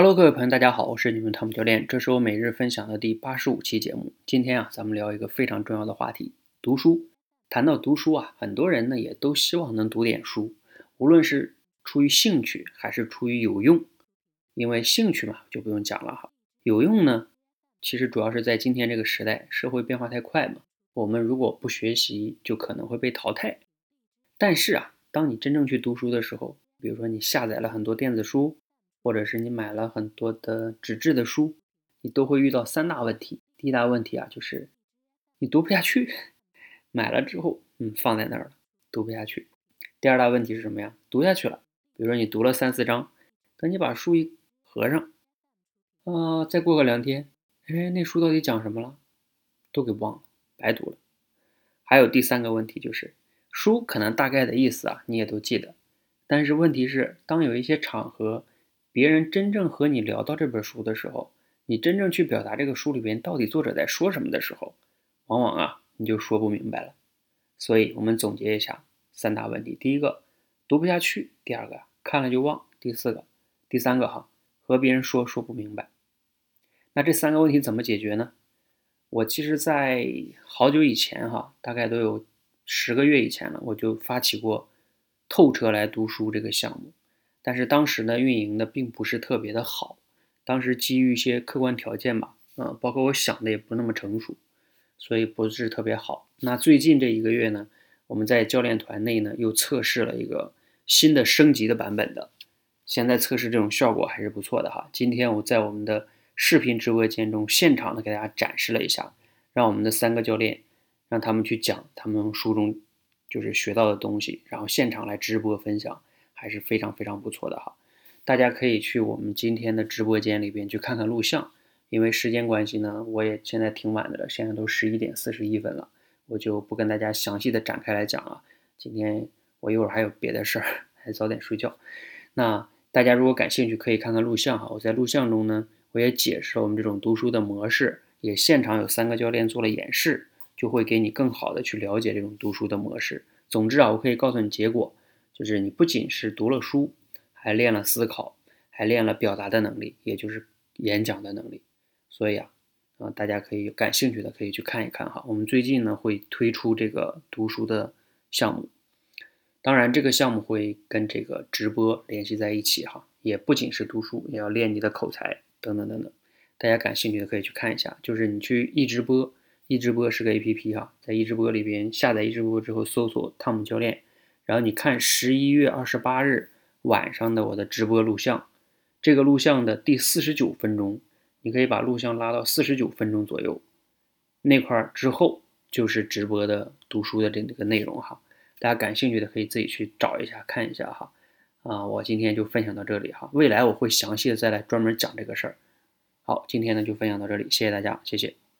Hello，各位朋友，大家好，我是你们汤姆教练，这是我每日分享的第八十五期节目。今天啊，咱们聊一个非常重要的话题——读书。谈到读书啊，很多人呢也都希望能读点书，无论是出于兴趣还是出于有用。因为兴趣嘛，就不用讲了哈。有用呢，其实主要是在今天这个时代，社会变化太快嘛，我们如果不学习，就可能会被淘汰。但是啊，当你真正去读书的时候，比如说你下载了很多电子书，或者是你买了很多的纸质的书，你都会遇到三大问题。第一大问题啊，就是你读不下去，买了之后，嗯，放在那儿了，读不下去。第二大问题是什么呀？读下去了，比如说你读了三四章，等你把书一合上，啊，再过个两天，哎，那书到底讲什么了？都给忘了，白读了。还有第三个问题就是。书可能大概的意思啊，你也都记得，但是问题是，当有一些场合，别人真正和你聊到这本书的时候，你真正去表达这个书里边到底作者在说什么的时候，往往啊你就说不明白了。所以，我们总结一下三大问题：第一个，读不下去；第二个，看了就忘；第四个，第三个哈，和别人说说不明白。那这三个问题怎么解决呢？我其实，在好久以前哈，大概都有。十个月以前了，我就发起过“透彻来读书”这个项目，但是当时呢，运营的并不是特别的好。当时基于一些客观条件吧，嗯，包括我想的也不那么成熟，所以不是特别好。那最近这一个月呢，我们在教练团内呢又测试了一个新的升级的版本的，现在测试这种效果还是不错的哈。今天我在我们的视频直播间中现场的给大家展示了一下，让我们的三个教练。让他们去讲他们书中就是学到的东西，然后现场来直播分享，还是非常非常不错的哈。大家可以去我们今天的直播间里边去看看录像，因为时间关系呢，我也现在挺晚的了，现在都十一点四十一分了，我就不跟大家详细的展开来讲了。今天我一会儿还有别的事儿，还早点睡觉。那大家如果感兴趣，可以看看录像哈。我在录像中呢，我也解释了我们这种读书的模式，也现场有三个教练做了演示。就会给你更好的去了解这种读书的模式。总之啊，我可以告诉你结果，就是你不仅是读了书，还练了思考，还练了表达的能力，也就是演讲的能力。所以啊，啊，大家可以有感兴趣的可以去看一看哈。我们最近呢会推出这个读书的项目，当然这个项目会跟这个直播联系在一起哈，也不仅是读书，也要练你的口才等等等等。大家感兴趣的可以去看一下，就是你去一直播。易直播是个 A P P 哈，在易直播里边下载易直播之后，搜索汤姆教练，然后你看十一月二十八日晚上的我的直播录像，这个录像的第四十九分钟，你可以把录像拉到四十九分钟左右，那块儿之后就是直播的读书的这个内容哈，大家感兴趣的可以自己去找一下看一下哈，啊，我今天就分享到这里哈，未来我会详细的再来专门讲这个事儿。好，今天呢就分享到这里，谢谢大家，谢谢。